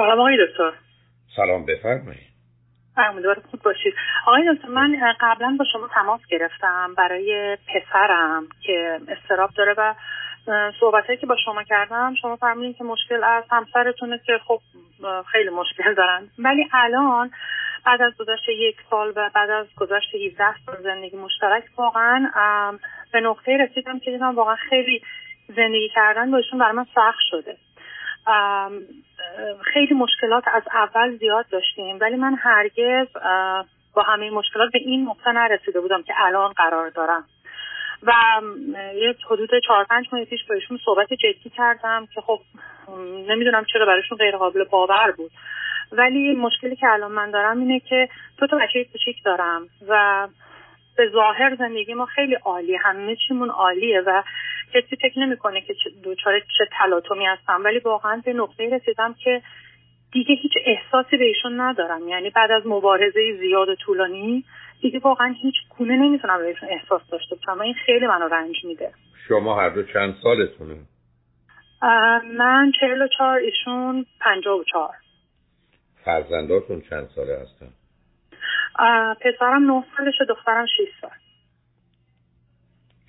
سلام آقای دکتر. سلام بفرمایید. امیدوارم خوب باشید. آقای دکتر من قبلا با شما تماس گرفتم برای پسرم که استراب داره و صحبت که با شما کردم شما فرمودین که مشکل از همسرتونه که خب خیلی مشکل دارن. ولی الان بعد از گذشت یک سال و بعد از گذشت 17 سال زندگی مشترک واقعا به نقطه رسیدم که دیدم واقعا خیلی زندگی کردن با ایشون برای من سخت شده. خیلی مشکلات از اول زیاد داشتیم. ولی من هرگز با همه مشکلات به این نقطه نرسیده بودم که الان قرار دارم. و یه حدود چهار پنج ماه پیش با ایشون صحبت جدی کردم که خب نمی‌دونم چرا برایشون غیر قابل باور بود. ولی مشکلی که الان من دارم اینه که دو تا بچه کوچیک دارم و به ظاهر زندگی ما خیلی عالی همه چیمون عالیه و کسی فکر نمی‌کنه که دوچاره چه تلاطمی هستم ولی واقعا به نقطه رسیدم که دیگه هیچ احساسی به ایشون ندارم. یعنی بعد از مبارزه زیاد و طولانی دیگه واقعا هیچ گونه نمی‌تونم بهشون احساس داشته باشم. این خیلی منو رنج میده. شما هر دو چند سالتونه؟ من چهل و چهار ایشون پنجاه و چهار. فرزنداتون چند ساله هستن؟ پسرم نه سالشه دخترم شیست سال.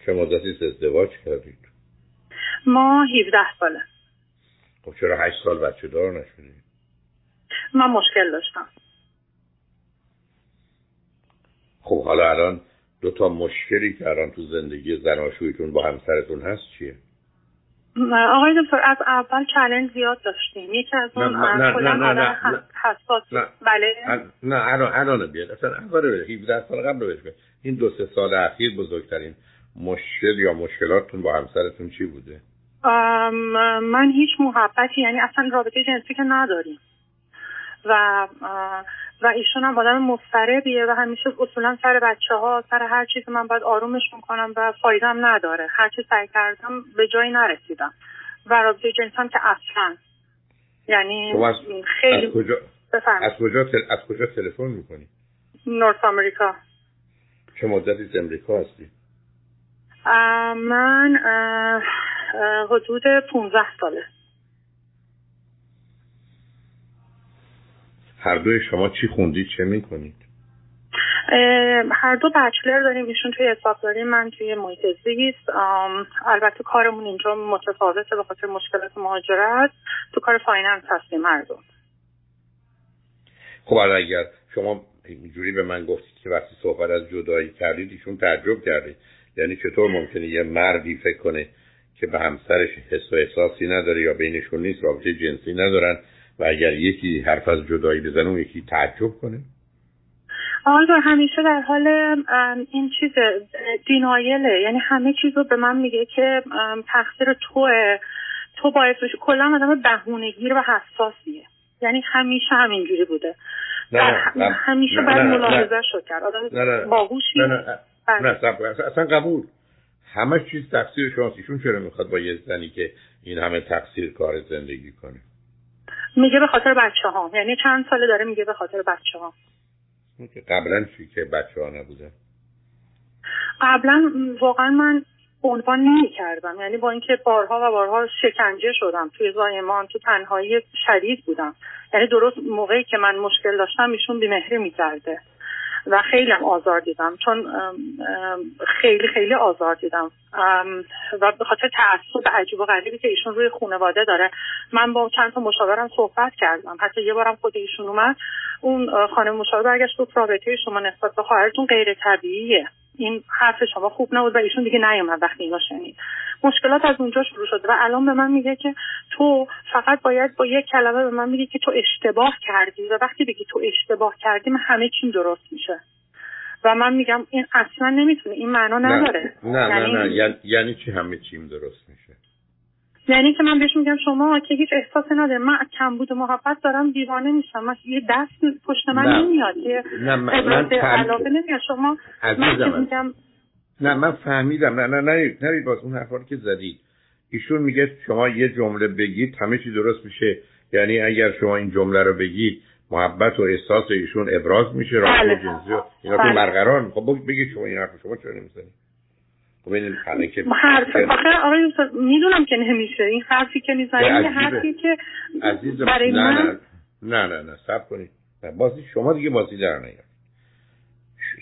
چه مدتی ازدواج کردید؟ ما 17 ساله. خب چرا 8 سال بچه دار نشدید من مشکل داشتم. خب حالا الان دو تا مشکلی که الان تو زندگی زناشویتون با همسرتون هست چیه؟ آقای دکتر از اول چلنج زیاد داشتیم. یکی از اون نه نه نه نه نه حساس بله. نه الان الان بیاد اصلا اول 17 سال قبل بهش این دو سه سال اخیر بزرگترین مشکل یا مشکلاتتون با همسرتون چی بوده؟ من هیچ محبتی یعنی اصلا رابطه جنسی که نداریم. و و ایشون هم آدم مضطربیه و همیشه اصولا سر بچه ها سر هر چیزی من باید آرومشون کنم و فایدم نداره. هر چی سعی کردم به جایی نرسیدم. و رابطه جنسی هم که اصلا. یعنی خیلی از کجا از کجا, تل... از کجا تلفن می‌کنی؟ نورث امریکا چه مدتی از امریکا هستی؟ من حدود 15 ساله. هر دوی شما چی خوندید چه می‌کنید؟ هر دو بچلر داریم ایشون توی حسابداری من توی محیط زیست. البته کارمون اینجا متفاوته به خاطر مشکلات مهاجرت. تو کار finance هستیم هر دو. خب اگر شما اینجوری به من گفتید که وقتی صحبت از جدایی کردید ایشون تعجب کردید. یعنی چطور ممکنه یه مردی فکر کنه که به همسرش حس و احساسی نداره یا بینشون نیست رابطه جنسی ندارن و اگر یکی حرف از جدایی بزنه اون یکی تعجب کنه؟ آقا همیشه در حال این چیز دینایله یعنی همه چیز رو به من میگه که تقصیر توه. تو باید باشی کلا آدم بهونهگیر و حساسیه. یعنی همیشه همینجوری بوده. نه نه همیشه باید ملاحظه شد کرد. آدم باهوشی نه نه بله. اصلا قبول. همه چیز تقصیر شماست. ایشون چرا می‌خواد با یه زنی که این همه تقصیر کار زندگی کنه؟ میگه به خاطر بچه ها یعنی چند ساله داره میگه به خاطر بچه ها قبلا چی که بچه ها نبوده؟ قبلا واقعا من عنوان نمی کردم یعنی با اینکه بارها و بارها شکنجه شدم. توی زایمان تو تنهایی شدید بودم. یعنی درست موقعی که من مشکل داشتم ایشون بیمهری می‌کرده. و خیلی هم آزار دیدم. چون خیلی خیلی آزار دیدم. و به خاطر تعصب عجیب و غریبی که ایشون روی خانواده داره من با چند تا مشاورم صحبت کردم. حتی یه بارم خود ایشون اومد اون خانم مشاور برگشت گفت رابطه شما نسبت به خواهرتون غیر طبیعیه. این حرف شما خوب نبود و ایشون دیگه نیومد وقتی اینو شنید. مشکلات از اونجا شروع شده و الان به من میگه که تو فقط باید با یک کلمه به من میگه که تو اشتباه کردی و وقتی بگی تو اشتباه کردی من همه چیم درست میشه. و من میگم این اصلا نمی‌تونه این معنا نداره. نه نه یعنی... نه, یعنی, یعنی چی همه چیم درست میشه؟ یعنی که من بهش میگم شما که هیچ احساسی نداره. من کمبود محبت دارم دیوانه میشم من یه دست پشت من نمیاد. یه نه من, من علاقه نمیاد. شما من میگم نه من فهمیدم. نه نه نه نه باز اون حرفا که زدید ایشون میگه شما یه جمله بگید همه چی درست میشه. یعنی اگر شما این جمله رو بگید محبت و احساس ایشون ابراز میشه رابطه بله. جنسی اینا که بله. برقرار خب بگید شما این حرف شما چرا نمی‌زنید؟ این که حرف آخه آقای می‌دونم که نمیشه. این حرفی که می‌زنید حرفی که برای من نه نه نه سب کنید بازی شما دیگه بازی در نیاد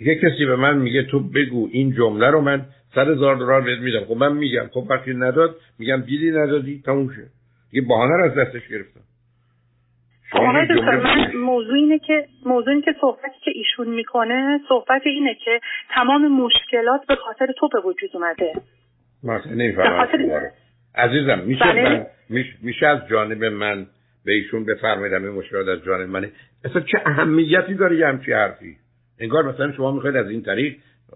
یه کسی به من میگه تو بگو این جمله رو من صد هزار دلار بهت میدم. خب من میگم. خب وقتی نداد میگم دیدی ندادی تموم شد یه بهانه رو از دستش گرفتم. آقای دکتر من موضوع اینه که موضوع اینه که صحبتی که ایشون می‌کنه صحبت اینه که تمام مشکلات به خاطر تو به وجود اومده. خاطر... عزیزم میشه بله. من میشه از جانب من به ایشون بفرمایید این مشکلات از جانب منه؟ اصلا چه اهمیتی داره یه همچی حرفی؟ انگار مثلا شما می‌خواید از این طریق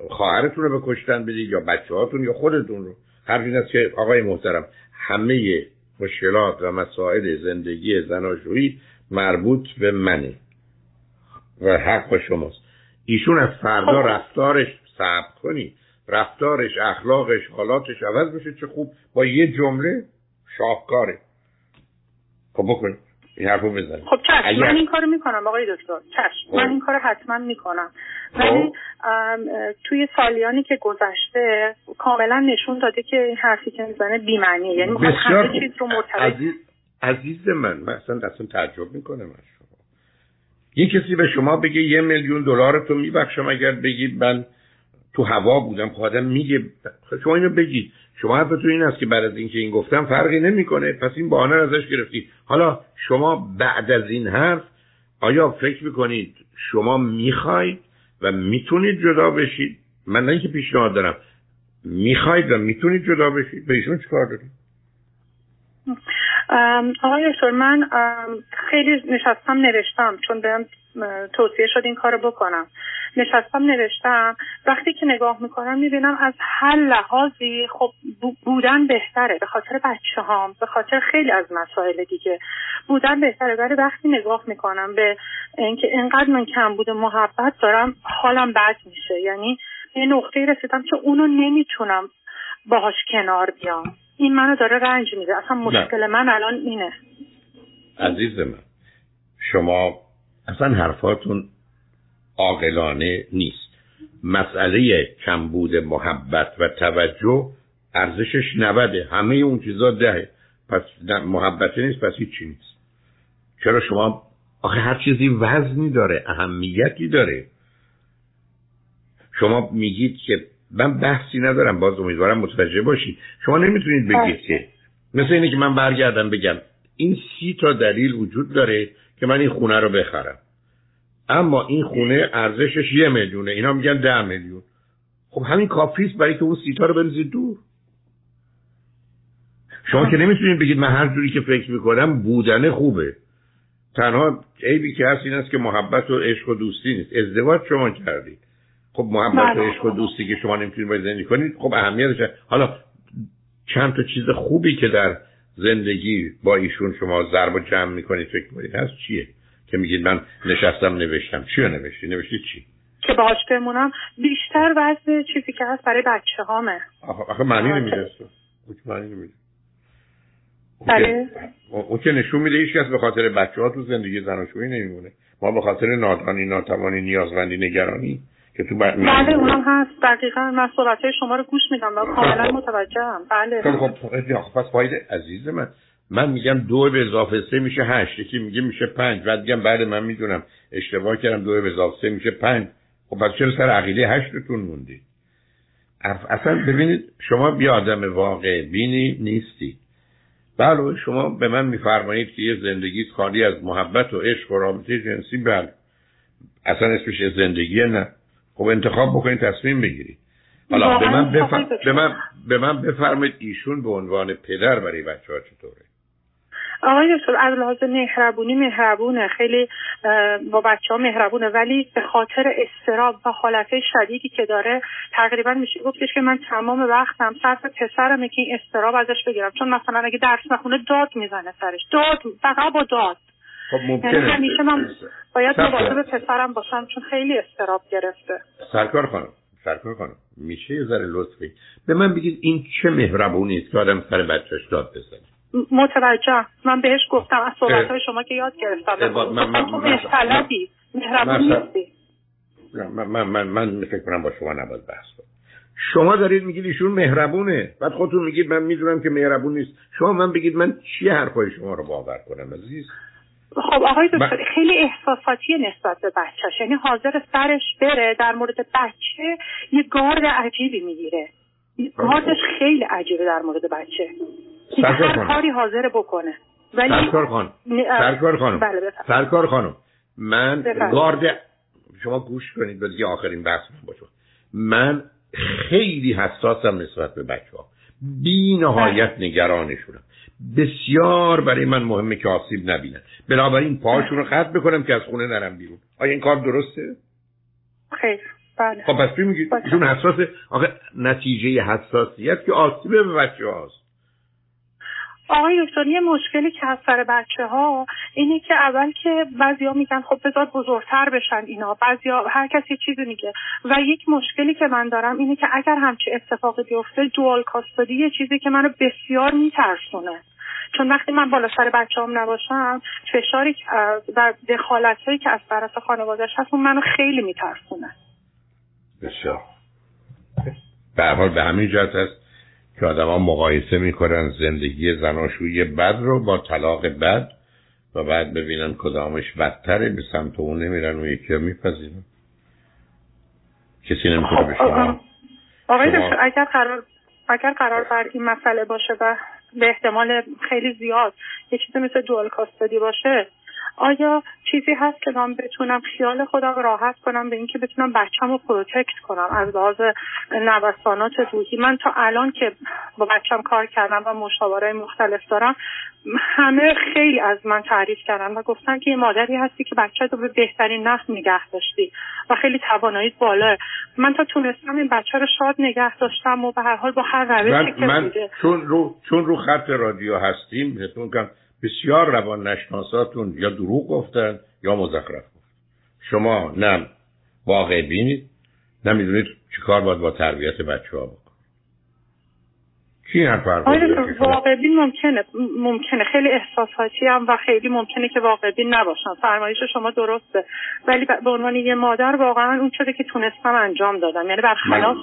خواهرتون رو بکشتن بدید یا بچه هاتون یا خودتون رو. هر این است که آقای محترم همه مشکلات و مسائل زندگی زناشویی مربوط به منه و حق با شماست. ایشون از فردا خب. رفتارش صبر کنی رفتارش اخلاقش حالاتش عوض بشه. چه خوب. با یه جمله شاهکاره. خب بکنید. این حرفو بزنید. خب چشم. اگر... من این کارو می‌کنم آقای دکتر. چشم. خب. من این کارو حتما می‌کنم. ولی توی سالیانی که گذشته کاملا نشون داده که این حرفی که می‌زنه بیمعنیه. یعنی همه چیز رو مرتبط عزیز... عزیز من من اصلا اصلا تعجب می‌کنم از شما. یه کسی به شما بگه یه میلیون دلار تو میبخشم اگر بگید من تو هوا بودم خودم خب میگه شما اینو بگید. شما حرفتون این است که بعد از اینکه این گفتم فرقی نمی‌کنه پس این بهانه ازش گرفتی. حالا شما بعد از این حرف آیا فکر می‌کنید شما می‌خواید و می‌تونید جدا بشید؟ من نه اینکه پیشنهاد دارم. می‌خواید و می‌تونید جدا بشید. به ایشون چیکار دارید؟ آقای دکتر من خیلی نشستم نوشتم چون بهم توصیه شد این کارو بکنم. نشستم نوشتم. وقتی که نگاه می‌کنم می‌بینم از هر لحاظی خب بودن بهتره به خاطر بچه هام به خاطر خیلی از مسائل دیگه. بودن بهتره ولی وقتی نگاه می‌کنم به اینکه اینقدر من کم بوده محبت دارم حالم بد میشه. یعنی یه نقطه رسیدم که اونو نمی‌تونم باهاش کنار بیام. این منو داره رنج میده. اصلا مشکل من الان اینه. عزیز من شما اصلا حرفاتون عاقلانه نیست. مسئله کمبود محبت و توجه ارزشش نوده. همه اون چیزا دهه. پس محبت نیست پس هیچی نیست. چرا شما آخه هر چیزی وزنی داره اهمیتی داره. شما میگید که من بحثی ندارم باز امیدوارم متوجه باشید شما نمی‌تونید بگید که مثل اینه که من برگردم بگم این سی تا دلیل وجود داره که من این خونه رو بخرم. اما این خونه ارزشش یه میلیونه اینا میگن ده میلیون. خب همین کافیست برای که اون سیتا رو بریزید دور. شما که نمی‌تونید بگید من هر جوری که فکر می‌کنم بودنه خوبه. تنها عیبی که هست این است که محبت و عشق و دوستی نیست. ازدواج شما کردید. خب محبت و بله. عشق و دوستی که شما نمی‌تونید باید زندگی کنید خب اهمیتش حالا چند تا چیز خوبی که در زندگی با ایشون شما ضرب و جمع می‌کنید فکر کنید هست چیه که میگید من نشستم نوشتم؟ چی نوشتی؟ نوشتی چی؟ که باهاش بمونم. بیشتر وضع چیزی که هست برای بچه هامه آخه معنی نمیده معنی نمیده بله. اون که نشون میده هیچ کس به خاطر بچه ها تو زندگی زناشویی نمیمونه. ما به خاطر نادانی ناتوانی نیازمندی نگرانی که تو بله اونم هست. دقیقا من صحبت شما رو گوش میدم و کاملا خب. متوجهم. بله. خب خب پس فایده عزیز من من میگم دو به اضافه سه میشه هشت یکی میگه میشه پنج بعد میگم بعد من می‌دونم. اشتباه کردم دو به اضافه سه میشه پنج. خب پس چرا سر عقیده هشتتون موندید اصلا ببینید شما بی آدم واقع بینی نیستی. بله شما به من میفرمایید که یه زندگی خالی از محبت و عشق و رابطه جنسی بله. اصلا اسمش زندگی نه. خب انتخاب بکنید تصمیم بگیرید. حالا به من, به من به من بفرمایید ایشون به عنوان پدر برای بچه ها چطوره؟ آقای دکتر از لحاظ مهربونی مهربونه خیلی با بچه ها مهربونه ولی به خاطر استراب و حالت شدیدی که داره تقریبا میشه گفتش که من تمام وقتم صرف پسرمه که این استراب ازش بگیرم. چون مثلا اگه درس نخونه داد می‌زنه سرش. داد فقط با داد. خب ممکنه. یعنی همیشه من باید مواظب پسرم باشم چون خیلی استراب گرفته. سرکار خانم سرکار خانم میشه یه ذره لطفی به من بگید این چه مهربونی است که آدم سر بچهش داد بزنه. متوجه. من بهش گفتم از صحبت های شما که یاد گرفتم. من من تو مهربونی نیستی. من من من من فکر کنم با شما نباید بحث کنم. شما دارید میگید ایشون مهربونه. بعد خودتون میگید من می‌دونم که مهربون نیست. شما من بگید من چی حرفای شما رو باور کنم عزیز؟ خب آقای دکتر خیلی احساساتی نسبت به بچهش یعنی حاضر سرش بره در مورد بچه یه گارد عجیبی می‌گیره. گاردش خیلی عجیبه در مورد بچه. هر کاری حاضر بکنه. ولی سرکار خانم. سرکار خانم. بله سرکار خانم من گارد شما گوش کنید به دیگه آخرین بحث من من خیلی حساسم نسبت به بچه ها بی نهایت بله. نگرانشونم. بسیار برای من مهمه که آسیب نبینن بنابراین پاهاشون رو خط بکنم که از خونه نرم بیرون. آیا این کار درسته؟ خیر. بله. خب پس میگید ایشون حساسه. آخه نتیجه حساسیت که آسیب به بچه هاست. آقای دکتر یه مشکلی که از سر بچه ها اینه که اول که بعضیا میگن خب بذار بزرگتر بشن اینا. بعضیا هر کسی یه چیزی میگه. و یک مشکلی که من دارم اینه که اگر همچه اتفاقی بیفته دوال کاستادی یه چیزی که منو بسیار میترسونه. چون وقتی من بالا سر بچه هم نباشم فشاری و دخالت هایی که از طرف خانوادش هست منو خیلی میترسونه. بسیار. به به همین جهت هست که ها مقایسه می‌کنن زندگی زناشویی بد رو با طلاق بد و بعد ببینن کدامش بدتره به سمت اون نمیرن و یکی رو میپذیرن. کسی نمی‌تونه به شما آقای دکتر اگر قرار اگر قرار بر این مسئله باشه و به احتمال خیلی زیاد یه چیزی مثل dual custody باشه آیا چیزی هست که من بتونم خیال خودم راحت کنم به اینکه بتونم بچم رو protect کنم؟ از لحاظ نوسانات روحی من تا الان که با بچم کار کردم و مشاوره مختلف دارم همه خیلی از من تعریف کردن و گفتن که یه مادری هستی که بچه رو به بهترین نحو نگه داشتی و خیلی توانایی بالا. من تا تونستم این بچه رو شاد نگه داشتم و به هر حال با هر روشی که من چون رو چون رو خط رادیو هستیم بهتون بسیار روان نشناساتون یا دروغ گفتن یا مزخرف گفتن. شما نه واقع بینید نه می‌دونید چیکار باید با تربیت بچه ها بکن کی فرق واقع بین ممکنه. ممکنه. خیلی احساساتی هم و خیلی ممکنه که واقع بین نباشم فرمایش شما درسته. ولی به عنوان یه مادر واقعا اون شده که تونستم انجام دادم. یعنی برخلاف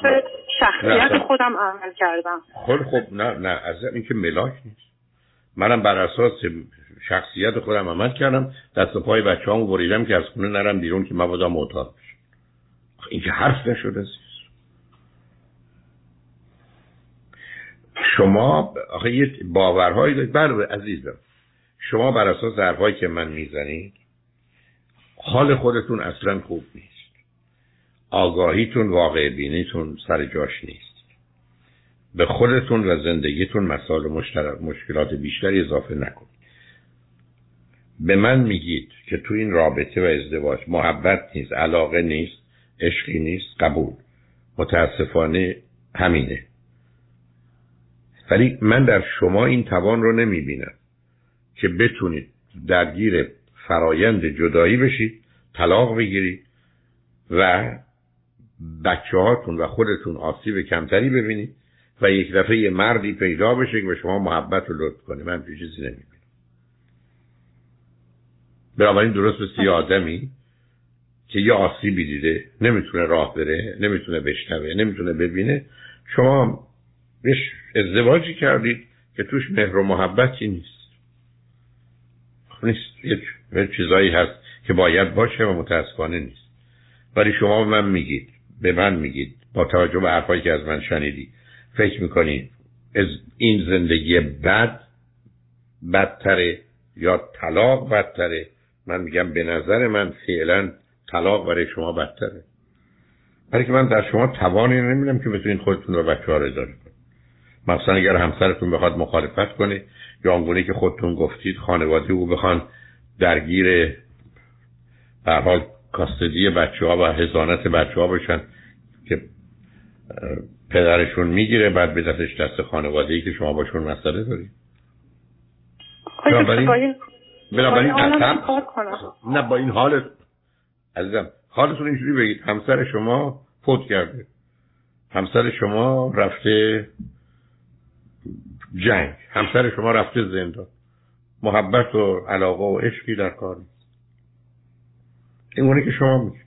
شخصیت خودم عمل کردم. خب خب نه نه. از این که ملاک نیست. منم بر اساس شخصیت خودم عمل کردم دست و پای بچه همو بریدم که از خونه نرم بیرون که مبادا معتاد بشه این که حرف نشده شما آخه یه باورهایی دارید. بله عزیزم. شما بر اساس حرفهایی که من می‌زنید حال خودتون اصلا خوب نیست. آگاهیتون واقع بینیتون سر جاش نیست. به خودتون و زندگیتون مسائل مشترک مشکلات بیشتری اضافه نکنید به من میگید که تو این رابطه و ازدواج محبت نیست علاقه نیست عشقی نیست قبول. متاسفانه همینه. ولی من در شما این توان رو نمی‌بینم که بتونید درگیر فرایند جدایی بشید طلاق بگیرید و بچه هاتون و خودتون آسیب کمتری ببینید. و یک دفعه یه مردی پیدا بشه که به شما محبت رو لطف کنه. من چیزی نمی‌بینم. بنابراین درست مثل یه آدمی که یه آسیبی دیده نمی‌تونه راه بره نمی‌تونه بشنوه نمی‌تونه ببینه شما بهش ازدواجی کردید که توش مهر و محبتی نیست. نیست. یه چیزایی هست که باید باشه و متاسفانه نیست. ولی شما به من میگید به من میگید با توجه به حرفایی که از من شنیدی. فکر می‌کنید از این زندگی بد بدتره یا طلاق بدتره؟ من میگم به نظر من فعلا طلاق برای شما بدتره. برای که من در شما توانی نمیدم که بتونید خودتون رو بچه ها رو اداره کنید. مثلا اگر همسرتون بخواد مخالفت کنه یا آنگونه که خودتون گفتید خانواده او بخوان درگیر به حال کاستدی بچه ها و هزانت بچه ها که پدرشون می‌گیره بعد به دستش دست خانواده ای که شما باشون مسئله دارید بنابراین بنابراین نه با این حالت عزیزم حالتون اینجوری بگید. همسر شما فوت کرده. همسر شما رفته جنگ. همسر شما رفته زندان. محبت و علاقه و عشقی در کار نیست. این که شما میگید.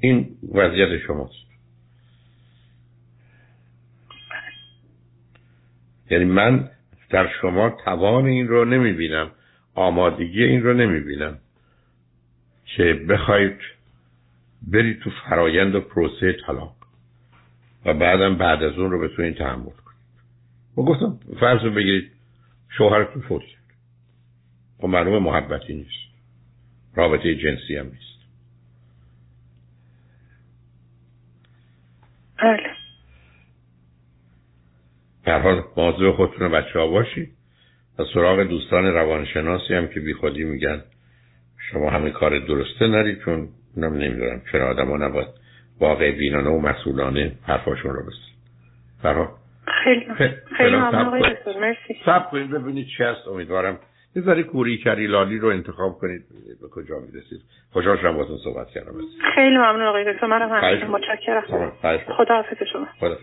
این وضعیت شماست. یعنی من در شما توان این رو نمی بینم آمادگی این رو نمی‌بینم. که بخواید برید تو فرایند و پروسه طلاق و بعدم بعد از اون رو بتونید تحمل کنید. و گفتم فرض رو بگیرید شوهرتون فوت کرد. و خب معلوم محبتی نیست. رابطه جنسی هم نیست. بله. در حال موضوع خودتون بچه ها باشید و سراغ دوستان روانشناسی هم که بی خودی میگن شما همین کار درسته نرید چون اونم نمی‌دونم چرا آدم ها نباید واقع بینانه و مسئولانه حرفاشون رو بسید برای خیلی خیلی ممنون. مرسی. سب کنید ببینید چی هست. امیدوارم یه ذره کوری کری لالی رو انتخاب کنید. به کجا می‌رسید؟ خوشحال شدم باهاتون صحبت کردم. خیلی ممنون آقای دکتر. منم همین متشکرم. خدا حافظ شما. خدا